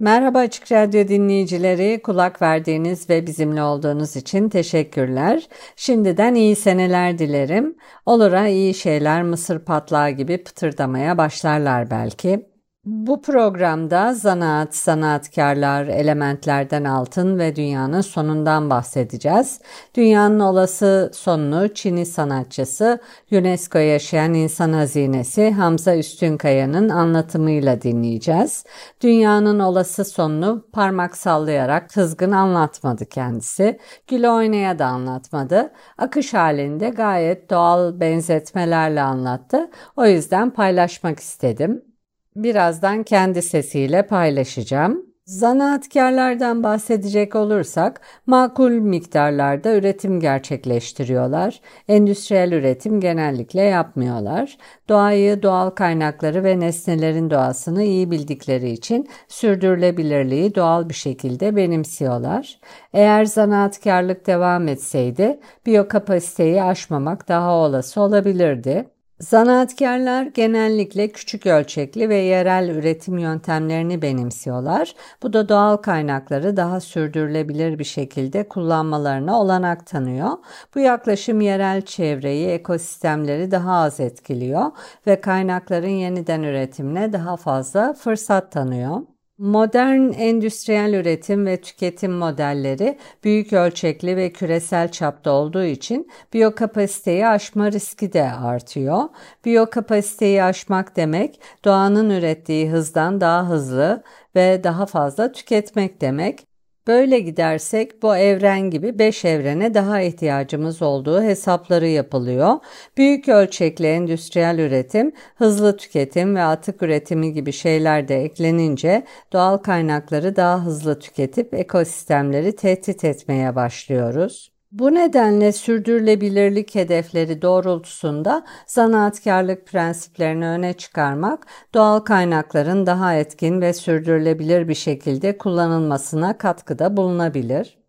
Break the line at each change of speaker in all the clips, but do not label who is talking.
Merhaba Açık Radyo dinleyicileri, kulak verdiğiniz ve bizimle olduğunuz için teşekkürler. Şimdiden iyi seneler dilerim. Olura iyi şeyler mısır patlağı gibi pıtırdamaya başlarlar belki. Bu programda zanaat, sanatkarlar, elementlerden altın ve dünyanın sonundan bahsedeceğiz. Dünyanın olası sonunu Çin'i sanatçısı, UNESCO yaşayan insan hazinesi Hamza Üstünkaya'nın anlatımıyla dinleyeceğiz. Dünyanın olası sonunu parmak sallayarak kızgın anlatmadı kendisi. Gül oynaya da anlatmadı. Akış halinde gayet doğal benzetmelerle anlattı. O yüzden paylaşmak istedim birazdan kendi sesiyle paylaşacağım. Zanaatkarlardan bahsedecek olursak makul miktarlarda üretim gerçekleştiriyorlar. Endüstriyel üretim genellikle yapmıyorlar. Doğayı, doğal kaynakları ve nesnelerin doğasını iyi bildikleri için sürdürülebilirliği doğal bir şekilde benimsiyorlar. Eğer zanaatkarlık devam etseydi biyokapasiteyi aşmamak daha olası olabilirdi. Zanaatkarlar genellikle küçük ölçekli ve yerel üretim yöntemlerini benimsiyorlar. Bu da doğal kaynakları daha sürdürülebilir bir şekilde kullanmalarına olanak tanıyor. Bu yaklaşım yerel çevreyi, ekosistemleri daha az etkiliyor ve kaynakların yeniden üretimine daha fazla fırsat tanıyor. Modern endüstriyel üretim ve tüketim modelleri büyük ölçekli ve küresel çapta olduğu için biyokapasiteyi aşma riski de artıyor. Biyokapasiteyi aşmak demek doğanın ürettiği hızdan daha hızlı ve daha fazla tüketmek demek. Böyle gidersek bu evren gibi 5 evrene daha ihtiyacımız olduğu hesapları yapılıyor. Büyük ölçekli endüstriyel üretim, hızlı tüketim ve atık üretimi gibi şeyler de eklenince doğal kaynakları daha hızlı tüketip ekosistemleri tehdit etmeye başlıyoruz. Bu nedenle sürdürülebilirlik hedefleri doğrultusunda zanaatkarlık prensiplerini öne çıkarmak, doğal kaynakların daha etkin ve sürdürülebilir bir şekilde kullanılmasına katkıda bulunabilir.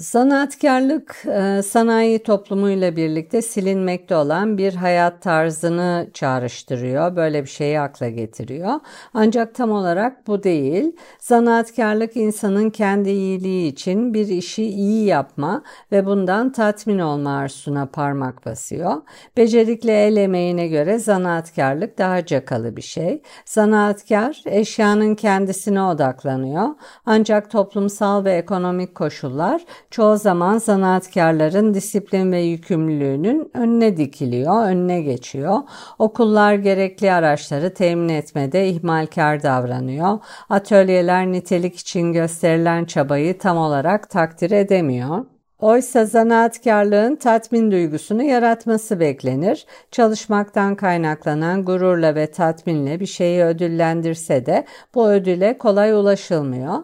Sanatkarlık e, sanayi toplumuyla birlikte silinmekte olan bir hayat tarzını çağrıştırıyor. Böyle bir şeyi akla getiriyor. Ancak tam olarak bu değil. Sanatkarlık insanın kendi iyiliği için bir işi iyi yapma ve bundan tatmin olma arzusuna parmak basıyor. Becerikli el emeğine göre zanaatkarlık daha cakalı bir şey. Zanaatkar eşyanın kendisine odaklanıyor. Ancak toplumsal ve ekonomik koşullar çoğu zaman zanaatkarların disiplin ve yükümlülüğünün önüne dikiliyor, önüne geçiyor. Okullar gerekli araçları temin etmede ihmalkar davranıyor. Atölyeler nitelik için gösterilen çabayı tam olarak takdir edemiyor. Oysa zanaatkarlığın tatmin duygusunu yaratması beklenir. Çalışmaktan kaynaklanan gururla ve tatminle bir şeyi ödüllendirse de bu ödüle kolay ulaşılmıyor.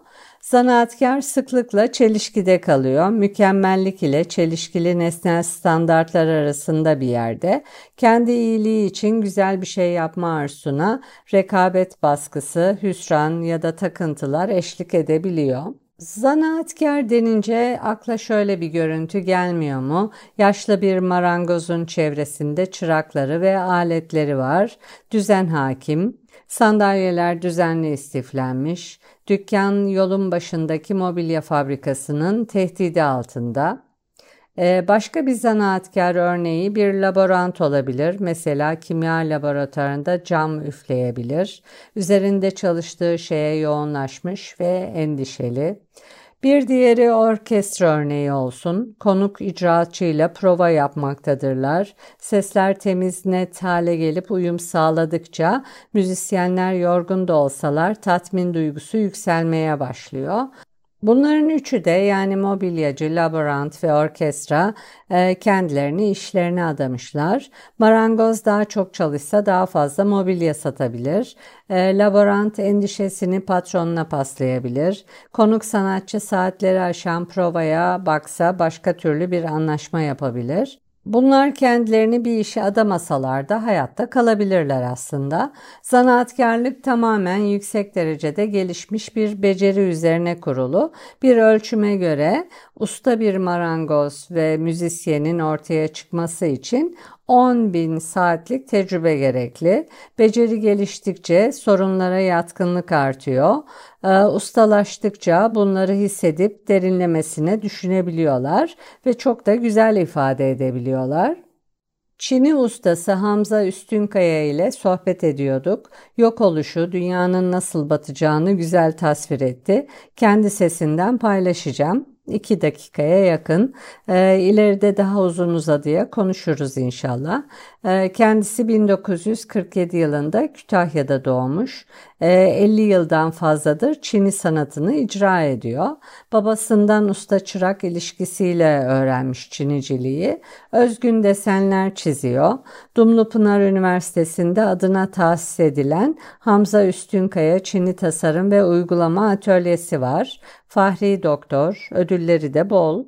Zanaatkar sıklıkla çelişkide kalıyor. Mükemmellik ile çelişkili nesnel standartlar arasında bir yerde. Kendi iyiliği için güzel bir şey yapma arzusuna rekabet baskısı, hüsran ya da takıntılar eşlik edebiliyor. Zanaatkar denince akla şöyle bir görüntü gelmiyor mu? Yaşlı bir marangozun çevresinde çırakları ve aletleri var. Düzen hakim, Sandalyeler düzenli istiflenmiş, dükkan yolun başındaki mobilya fabrikasının tehdidi altında. Ee, başka bir zanaatkar örneği bir laborant olabilir. Mesela kimya laboratuvarında cam üfleyebilir. Üzerinde çalıştığı şeye yoğunlaşmış ve endişeli. Bir diğeri orkestra örneği olsun. Konuk icraatçıyla prova yapmaktadırlar. Sesler temiz net hale gelip uyum sağladıkça müzisyenler yorgun da olsalar tatmin duygusu yükselmeye başlıyor. Bunların üçü de yani mobilyacı, laborant ve orkestra e, kendilerini işlerine adamışlar. Marangoz daha çok çalışsa daha fazla mobilya satabilir. E, laborant endişesini patronuna paslayabilir. Konuk sanatçı saatleri aşan provaya baksa başka türlü bir anlaşma yapabilir. Bunlar kendilerini bir işe adamasalar da hayatta kalabilirler aslında. Zanaatkarlık tamamen yüksek derecede gelişmiş bir beceri üzerine kurulu. Bir ölçüme göre usta bir marangoz ve müzisyenin ortaya çıkması için 10 bin saatlik tecrübe gerekli. Beceri geliştikçe sorunlara yatkınlık artıyor. Ee, ustalaştıkça bunları hissedip derinlemesine düşünebiliyorlar ve çok da güzel ifade edebiliyorlar. Çin'i ustası Hamza Üstünkaya ile sohbet ediyorduk. Yok oluşu dünyanın nasıl batacağını güzel tasvir etti. Kendi sesinden paylaşacağım. 2 dakikaya yakın. E, ileride daha uzun uzadıya konuşuruz inşallah. E, kendisi 1947 yılında Kütahya'da doğmuş. E, ee, 50 yıldan fazladır Çin'i sanatını icra ediyor. Babasından usta çırak ilişkisiyle öğrenmiş Çiniciliği. Özgün desenler çiziyor. Dumlupınar Üniversitesi'nde adına tahsis edilen Hamza Üstünkaya Çin'i Tasarım ve Uygulama Atölyesi var. Fahri Doktor, ödülleri de bol.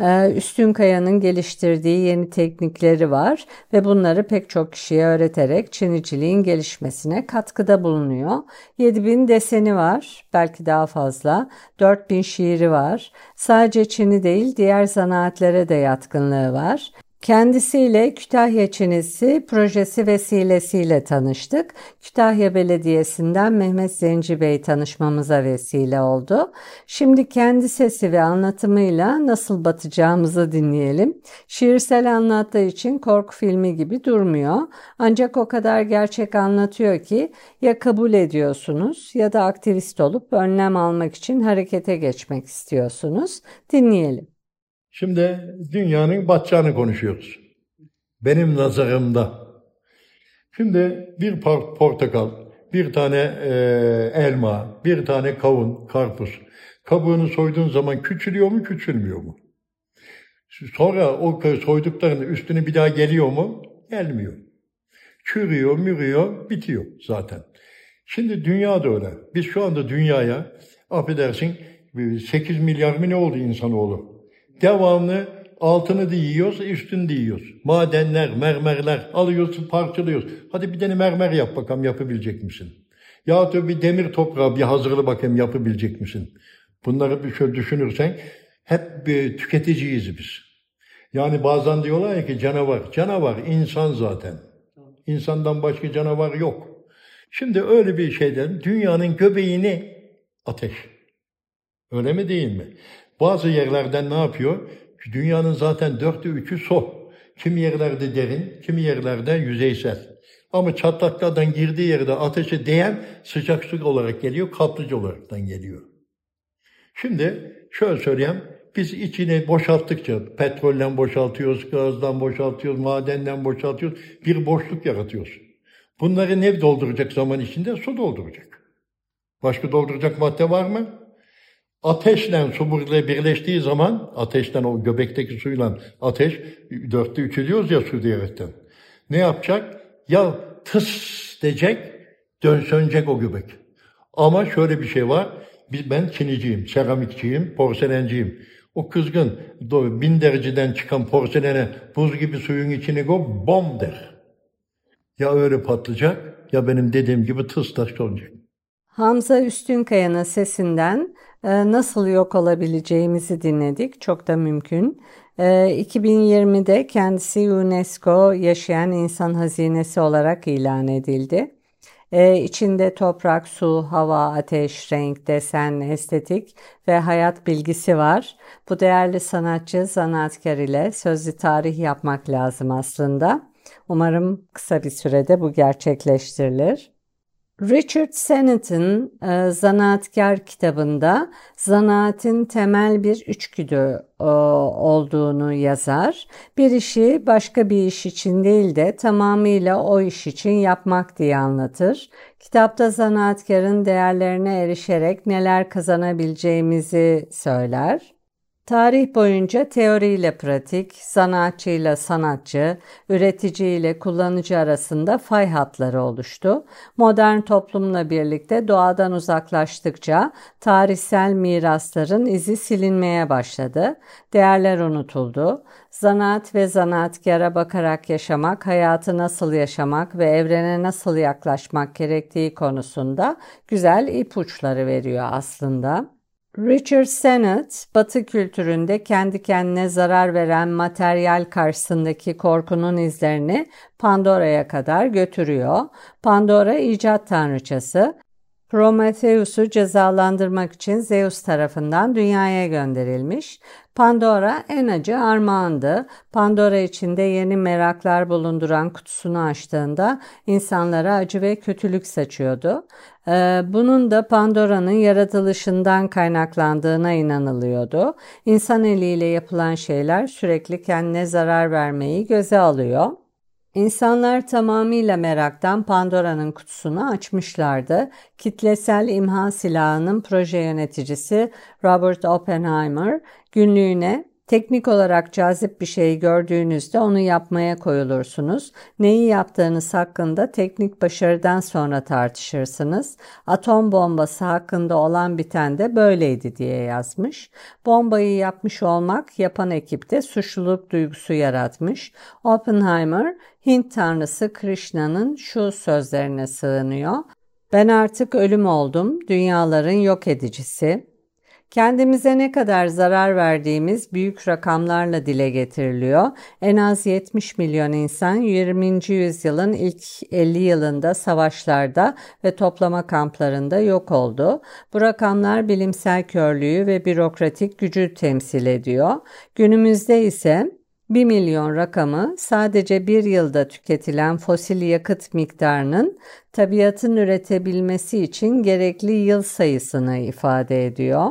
Ee, Üstün Kaya'nın geliştirdiği yeni teknikleri var ve bunları pek çok kişiye öğreterek Çiniciliğin gelişmesine katkıda bulunuyor. 7000 deseni var, belki daha fazla. 4000 şiiri var. Sadece Çin'i değil diğer zanaatlere de yatkınlığı var. Kendisiyle Kütahya Çinisi projesi vesilesiyle tanıştık. Kütahya Belediyesi'nden Mehmet Zenci Bey tanışmamıza vesile oldu. Şimdi kendi sesi ve anlatımıyla nasıl batacağımızı dinleyelim. Şiirsel anlattığı için korku filmi gibi durmuyor. Ancak o kadar gerçek anlatıyor ki ya kabul ediyorsunuz ya da aktivist olup önlem almak için harekete geçmek istiyorsunuz. Dinleyelim.
Şimdi dünyanın batacağını konuşuyoruz. Benim nazarımda. Şimdi bir portakal, bir tane e, elma, bir tane kavun, karpuz. Kabuğunu soyduğun zaman küçülüyor mu, küçülmüyor mu? Sonra o soyduklarının üstüne bir daha geliyor mu? Gelmiyor. Çürüyor, mürüyor, bitiyor zaten. Şimdi dünya da öyle. Biz şu anda dünyaya, affedersin, 8 milyar mı ne oldu insanoğlu? Devamlı altını da yiyoruz, üstünü de yiyoruz. Madenler, mermerler alıyoruz, parçalıyoruz. Hadi bir tane mermer yap bakalım yapabilecek misin? Ya da bir demir toprağı bir hazırlı bakayım yapabilecek misin? Bunları bir şöyle düşünürsen hep bir tüketiciyiz biz. Yani bazen diyorlar ya ki canavar. Canavar insan zaten. İnsandan başka canavar yok. Şimdi öyle bir şeyden dünyanın göbeğini ateş. Öyle mi değil mi? Bazı yerlerden ne yapıyor? Dünyanın zaten dörtte üçü su. Kimi yerlerde derin, kimi yerlerde yüzeysel. Ama çatlaklardan girdiği yerde ateşe değen sıcak su olarak geliyor, kaplıcı olaraktan geliyor. Şimdi şöyle söyleyeyim, biz içini boşalttıkça, petrolden boşaltıyoruz, gazdan boşaltıyoruz, madenden boşaltıyoruz, bir boşluk yaratıyoruz. Bunları ne dolduracak zaman içinde? Su dolduracak. Başka dolduracak madde var mı? Ateşle su burada birleştiği zaman, ateşten o göbekteki suyla ateş, dörtte üç ediyoruz ya su diyerekten. Ne yapacak? Ya tıs diyecek, dön sönecek o göbek. Ama şöyle bir şey var, biz, ben çiniciyim, seramikçiyim, porselenciyim. O kızgın, bin dereceden çıkan porselene buz gibi suyun içine go, bom der. Ya öyle patlayacak, ya benim dediğim gibi tıs taş olacak.
Hamza Üstünkaya'nın sesinden nasıl yok olabileceğimizi dinledik. Çok da mümkün. 2020'de e, kendisi UNESCO Yaşayan İnsan Hazinesi olarak ilan edildi. Ee, içinde toprak, su, hava, ateş, renk, desen, estetik ve hayat bilgisi var. Bu değerli sanatçı, zanaatkar ile sözlü tarih yapmak lazım aslında. Umarım kısa bir sürede bu gerçekleştirilir. Richard Sennett'in e, Zanaatkar kitabında zanaatin temel bir üçgüdü e, olduğunu yazar. Bir işi başka bir iş için değil de tamamıyla o iş için yapmak diye anlatır. Kitapta zanaatkarın değerlerine erişerek neler kazanabileceğimizi söyler. Tarih boyunca teoriyle pratik, sanatçıyla sanatçı, üreticiyle kullanıcı arasında fay hatları oluştu. Modern toplumla birlikte doğadan uzaklaştıkça tarihsel mirasların izi silinmeye başladı. Değerler unutuldu. Zanaat ve zanaatkara bakarak yaşamak, hayatı nasıl yaşamak ve evrene nasıl yaklaşmak gerektiği konusunda güzel ipuçları veriyor aslında. Richard Sennett, Batı kültüründe kendi kendine zarar veren materyal karşısındaki korkunun izlerini Pandora'ya kadar götürüyor. Pandora icat tanrıçası, Prometheus'u cezalandırmak için Zeus tarafından dünyaya gönderilmiş. Pandora en acı armağandı. Pandora içinde yeni meraklar bulunduran kutusunu açtığında insanlara acı ve kötülük saçıyordu. Ee, bunun da Pandora'nın yaratılışından kaynaklandığına inanılıyordu. İnsan eliyle yapılan şeyler sürekli kendine zarar vermeyi göze alıyor. İnsanlar tamamıyla meraktan Pandora'nın kutusunu açmışlardı. Kitlesel imha silahının proje yöneticisi Robert Oppenheimer günlüğüne Teknik olarak cazip bir şey gördüğünüzde onu yapmaya koyulursunuz. Neyi yaptığınız hakkında teknik başarıdan sonra tartışırsınız. Atom bombası hakkında olan biten de böyleydi diye yazmış. Bombayı yapmış olmak yapan ekipte suçluluk duygusu yaratmış. Oppenheimer, Hint tanrısı Krishna'nın şu sözlerine sığınıyor. Ben artık ölüm oldum, dünyaların yok edicisi. Kendimize ne kadar zarar verdiğimiz büyük rakamlarla dile getiriliyor. En az 70 milyon insan 20. yüzyılın ilk 50 yılında savaşlarda ve toplama kamplarında yok oldu. Bu rakamlar bilimsel körlüğü ve bürokratik gücü temsil ediyor. Günümüzde ise 1 milyon rakamı sadece bir yılda tüketilen fosil yakıt miktarının tabiatın üretebilmesi için gerekli yıl sayısını ifade ediyor.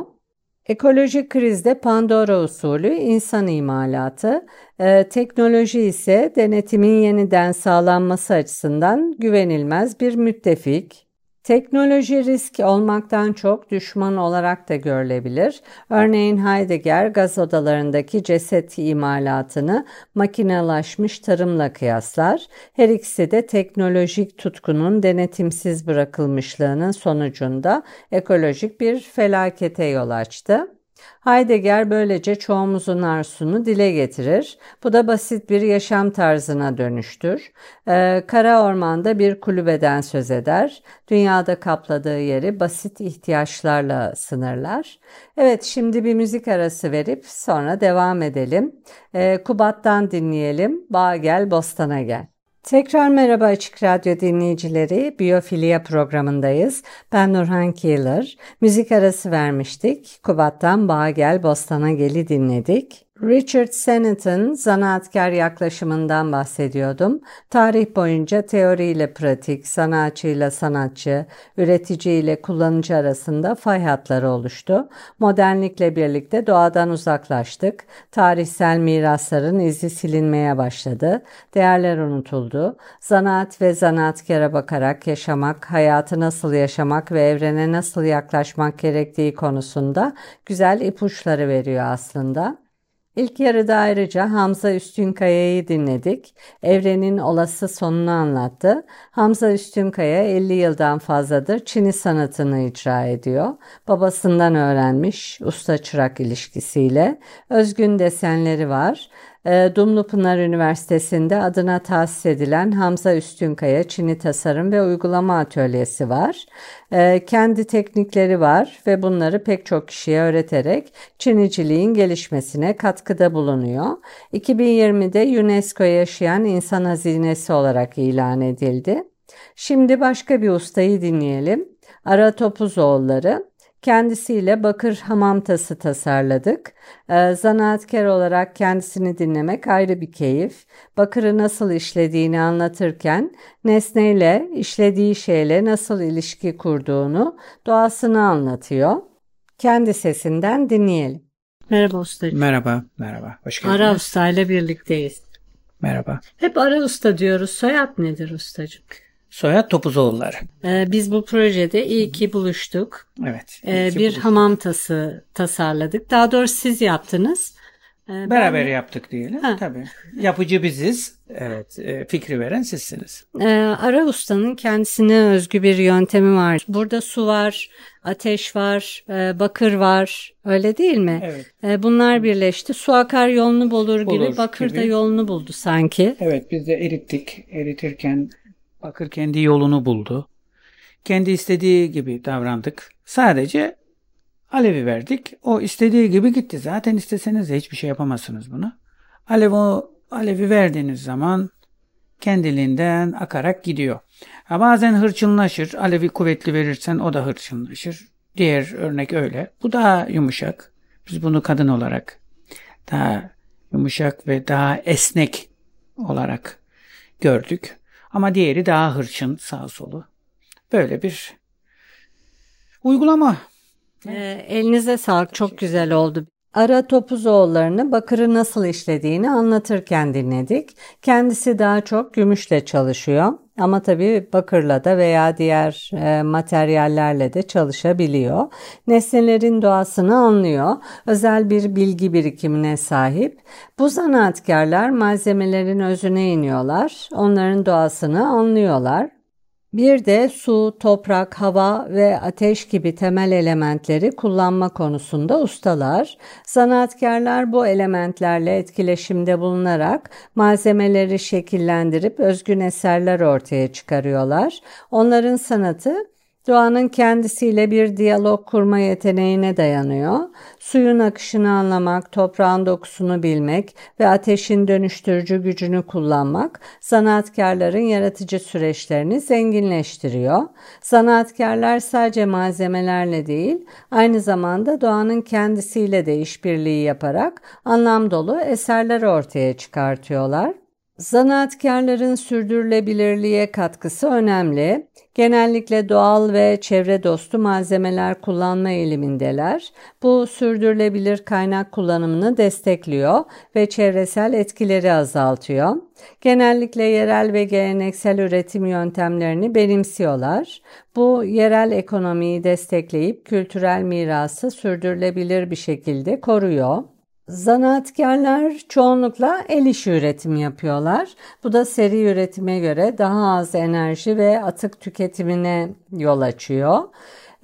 Ekolojik krizde Pandora usulü insan imalatı, e, teknoloji ise denetimin yeniden sağlanması açısından güvenilmez bir müttefik. Teknoloji risk olmaktan çok düşman olarak da görülebilir. Örneğin Heidegger gaz odalarındaki ceset imalatını makinalaşmış tarımla kıyaslar. Her ikisi de teknolojik tutkunun denetimsiz bırakılmışlığının sonucunda ekolojik bir felakete yol açtı. Heidegger böylece çoğumuzun arzusunu dile getirir. Bu da basit bir yaşam tarzına dönüştür. Ee, kara ormanda bir kulübeden söz eder. Dünyada kapladığı yeri basit ihtiyaçlarla sınırlar. Evet şimdi bir müzik arası verip sonra devam edelim. Ee, Kubat'tan dinleyelim. Bağ gel, bostana gel. Tekrar merhaba Açık Radyo dinleyicileri. Biyofilya programındayız. Ben Nurhan Keeler. Müzik arası vermiştik. Kubat'tan Bağ Gel Bostan'a Gel'i dinledik. Richard Sennett'in zanaatkar yaklaşımından bahsediyordum. Tarih boyunca teoriyle pratik, sanatçıyla sanatçı, üreticiyle kullanıcı arasında fay hatları oluştu. Modernlikle birlikte doğadan uzaklaştık. Tarihsel mirasların izi silinmeye başladı. Değerler unutuldu. Zanaat ve zanaatkara bakarak yaşamak, hayatı nasıl yaşamak ve evrene nasıl yaklaşmak gerektiği konusunda güzel ipuçları veriyor aslında. İlk yarıda ayrıca Hamza Üstünkaya'yı dinledik. Evrenin olası sonunu anlattı. Hamza Üstünkaya 50 yıldan fazladır Çin'i sanatını icra ediyor. Babasından öğrenmiş usta çırak ilişkisiyle. Özgün desenleri var. Ee, Dumlupınar Üniversitesi'nde adına tahsis edilen Hamza Üstünkaya Çini Tasarım ve Uygulama Atölyesi var. Ee, kendi teknikleri var ve bunları pek çok kişiye öğreterek Çiniciliğin gelişmesine katkıda bulunuyor. 2020'de UNESCO yaşayan insan hazinesi olarak ilan edildi. Şimdi başka bir ustayı dinleyelim. Ara Topuzoğulları Kendisiyle bakır hamam tası tasarladık. Ee, zanaatkar olarak kendisini dinlemek ayrı bir keyif. Bakırı nasıl işlediğini anlatırken nesneyle, işlediği şeyle nasıl ilişki kurduğunu, doğasını anlatıyor. Kendi sesinden dinleyelim.
Merhaba ustacığım.
Merhaba, merhaba. Hoş geldiniz.
Ara Usta ile birlikteyiz.
Merhaba.
Hep Ara Usta diyoruz. Soyad nedir ustacığım?
Soyad Topuzoğulları.
Ee, biz bu projede iyi ki buluştuk.
Evet.
Ee,
İki
bir
buluştuk.
hamam tası tasarladık. Daha doğrusu siz yaptınız. Ee,
Beraber
ben-
yaptık diyelim.
Ha.
Tabii. Yapıcı biziz. Evet. e, fikri veren sizsiniz.
Ee, Ara Usta'nın kendisine özgü bir yöntemi var. Burada su var, ateş var, e, bakır var. Öyle değil mi?
Evet.
E, bunlar birleşti. Su akar yolunu bulur, gibi,
Bulur
bakır da
gibi.
yolunu buldu sanki.
Evet biz de erittik. Eritirken bakır kendi yolunu buldu. Kendi istediği gibi davrandık. Sadece alevi verdik. O istediği gibi gitti. Zaten isteseniz de hiçbir şey yapamazsınız bunu. Alev o alevi verdiğiniz zaman kendiliğinden akarak gidiyor. Ha, bazen hırçınlaşır. Alevi kuvvetli verirsen o da hırçınlaşır. Diğer örnek öyle. Bu daha yumuşak. Biz bunu kadın olarak daha yumuşak ve daha esnek olarak gördük. Ama diğeri daha hırçın sağ solu. Böyle bir uygulama.
Ee, elinize sağlık çok güzel oldu. Ara Topuzoğulları'nı bakırı nasıl işlediğini anlatırken dinledik. Kendisi daha çok gümüşle çalışıyor ama tabii bakırla da veya diğer e, materyallerle de çalışabiliyor. Nesnelerin doğasını anlıyor. Özel bir bilgi birikimine sahip. Bu zanaatkarlar malzemelerin özüne iniyorlar. Onların doğasını anlıyorlar. Bir de su, toprak, hava ve ateş gibi temel elementleri kullanma konusunda ustalar. Zanaatkarlar bu elementlerle etkileşimde bulunarak malzemeleri şekillendirip özgün eserler ortaya çıkarıyorlar. Onların sanatı Doğanın kendisiyle bir diyalog kurma yeteneğine dayanıyor. Suyun akışını anlamak, toprağın dokusunu bilmek ve ateşin dönüştürücü gücünü kullanmak zanaatkarların yaratıcı süreçlerini zenginleştiriyor. Zanaatkarlar sadece malzemelerle değil, aynı zamanda doğanın kendisiyle de işbirliği yaparak anlam dolu eserler ortaya çıkartıyorlar. Zanaatkarların sürdürülebilirliğe katkısı önemli. Genellikle doğal ve çevre dostu malzemeler kullanma eğilimindeler. Bu sürdürülebilir kaynak kullanımını destekliyor ve çevresel etkileri azaltıyor. Genellikle yerel ve geleneksel üretim yöntemlerini benimsiyorlar. Bu yerel ekonomiyi destekleyip kültürel mirası sürdürülebilir bir şekilde koruyor. Zanaatkarlar çoğunlukla el işi üretim yapıyorlar. Bu da seri üretime göre daha az enerji ve atık tüketimine yol açıyor.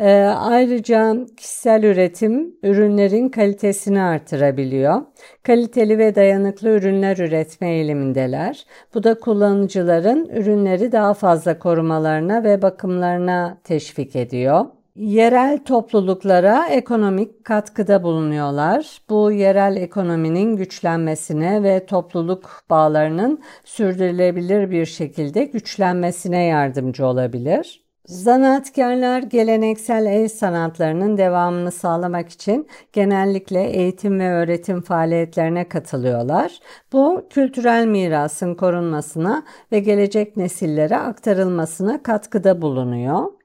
Ee, ayrıca kişisel üretim ürünlerin kalitesini artırabiliyor. Kaliteli ve dayanıklı ürünler üretme eğilimindeler. Bu da kullanıcıların ürünleri daha fazla korumalarına ve bakımlarına teşvik ediyor. Yerel topluluklara ekonomik katkıda bulunuyorlar. Bu yerel ekonominin güçlenmesine ve topluluk bağlarının sürdürülebilir bir şekilde güçlenmesine yardımcı olabilir. Zanaatkarlar geleneksel el sanatlarının devamını sağlamak için genellikle eğitim ve öğretim faaliyetlerine katılıyorlar. Bu kültürel mirasın korunmasına ve gelecek nesillere aktarılmasına katkıda bulunuyor.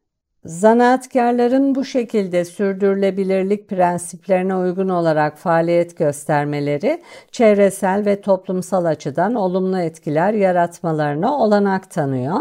Zanaatkarların bu şekilde sürdürülebilirlik prensiplerine uygun olarak faaliyet göstermeleri çevresel ve toplumsal açıdan olumlu etkiler yaratmalarına olanak tanıyor.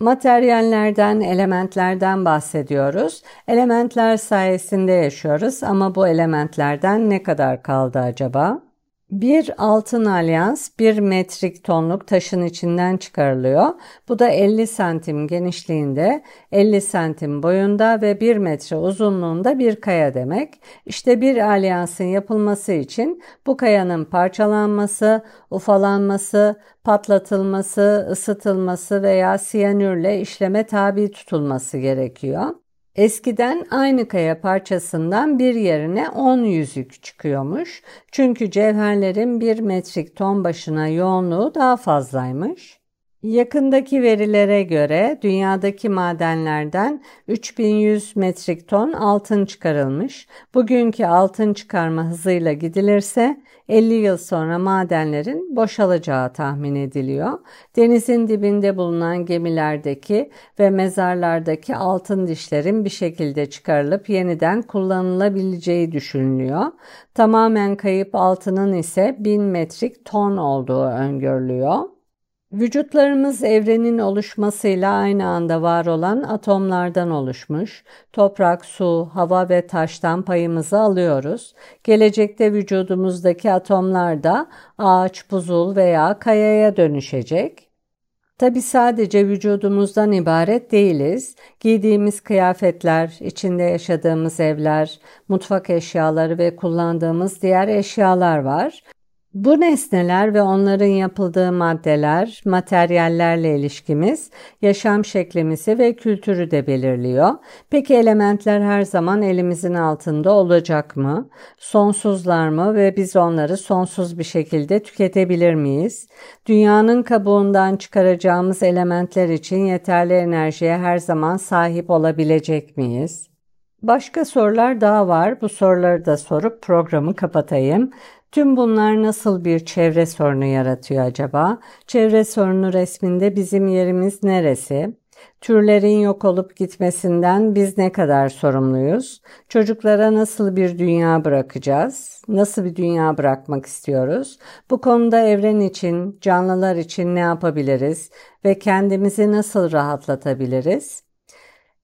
Materyallerden, elementlerden bahsediyoruz. Elementler sayesinde yaşıyoruz ama bu elementlerden ne kadar kaldı acaba? Bir altın alyans bir metrik tonluk taşın içinden çıkarılıyor. Bu da 50 santim genişliğinde, 50 santim boyunda ve 1 metre uzunluğunda bir kaya demek. İşte bir alyansın yapılması için bu kayanın parçalanması, ufalanması, patlatılması, ısıtılması veya siyanürle işleme tabi tutulması gerekiyor. Eskiden aynı kaya parçasından bir yerine 10 yüzük çıkıyormuş. Çünkü cevherlerin bir metrik ton başına yoğunluğu daha fazlaymış. Yakındaki verilere göre dünyadaki madenlerden 3100 metrik ton altın çıkarılmış. Bugünkü altın çıkarma hızıyla gidilirse 50 yıl sonra madenlerin boşalacağı tahmin ediliyor. Denizin dibinde bulunan gemilerdeki ve mezarlardaki altın dişlerin bir şekilde çıkarılıp yeniden kullanılabileceği düşünülüyor. Tamamen kayıp altının ise 1000 metrik ton olduğu öngörülüyor. Vücutlarımız evrenin oluşmasıyla aynı anda var olan atomlardan oluşmuş. Toprak, su, hava ve taştan payımızı alıyoruz. Gelecekte vücudumuzdaki atomlar da ağaç, buzul veya kayaya dönüşecek. Tabi sadece vücudumuzdan ibaret değiliz. Giydiğimiz kıyafetler, içinde yaşadığımız evler, mutfak eşyaları ve kullandığımız diğer eşyalar var. Bu nesneler ve onların yapıldığı maddeler, materyallerle ilişkimiz, yaşam şeklimizi ve kültürü de belirliyor. Peki elementler her zaman elimizin altında olacak mı? Sonsuzlar mı ve biz onları sonsuz bir şekilde tüketebilir miyiz? Dünyanın kabuğundan çıkaracağımız elementler için yeterli enerjiye her zaman sahip olabilecek miyiz? Başka sorular daha var. Bu soruları da sorup programı kapatayım. Tüm bunlar nasıl bir çevre sorunu yaratıyor acaba? Çevre sorunu resminde bizim yerimiz neresi? Türlerin yok olup gitmesinden biz ne kadar sorumluyuz? Çocuklara nasıl bir dünya bırakacağız? Nasıl bir dünya bırakmak istiyoruz? Bu konuda evren için, canlılar için ne yapabiliriz ve kendimizi nasıl rahatlatabiliriz?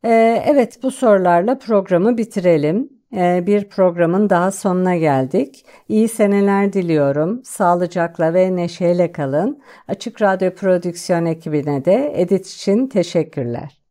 Ee, evet bu sorularla programı bitirelim. Ee, bir programın daha sonuna geldik. İyi seneler diliyorum. Sağlıcakla ve neşeyle kalın. Açık Radyo Prodüksiyon ekibine de edit için teşekkürler.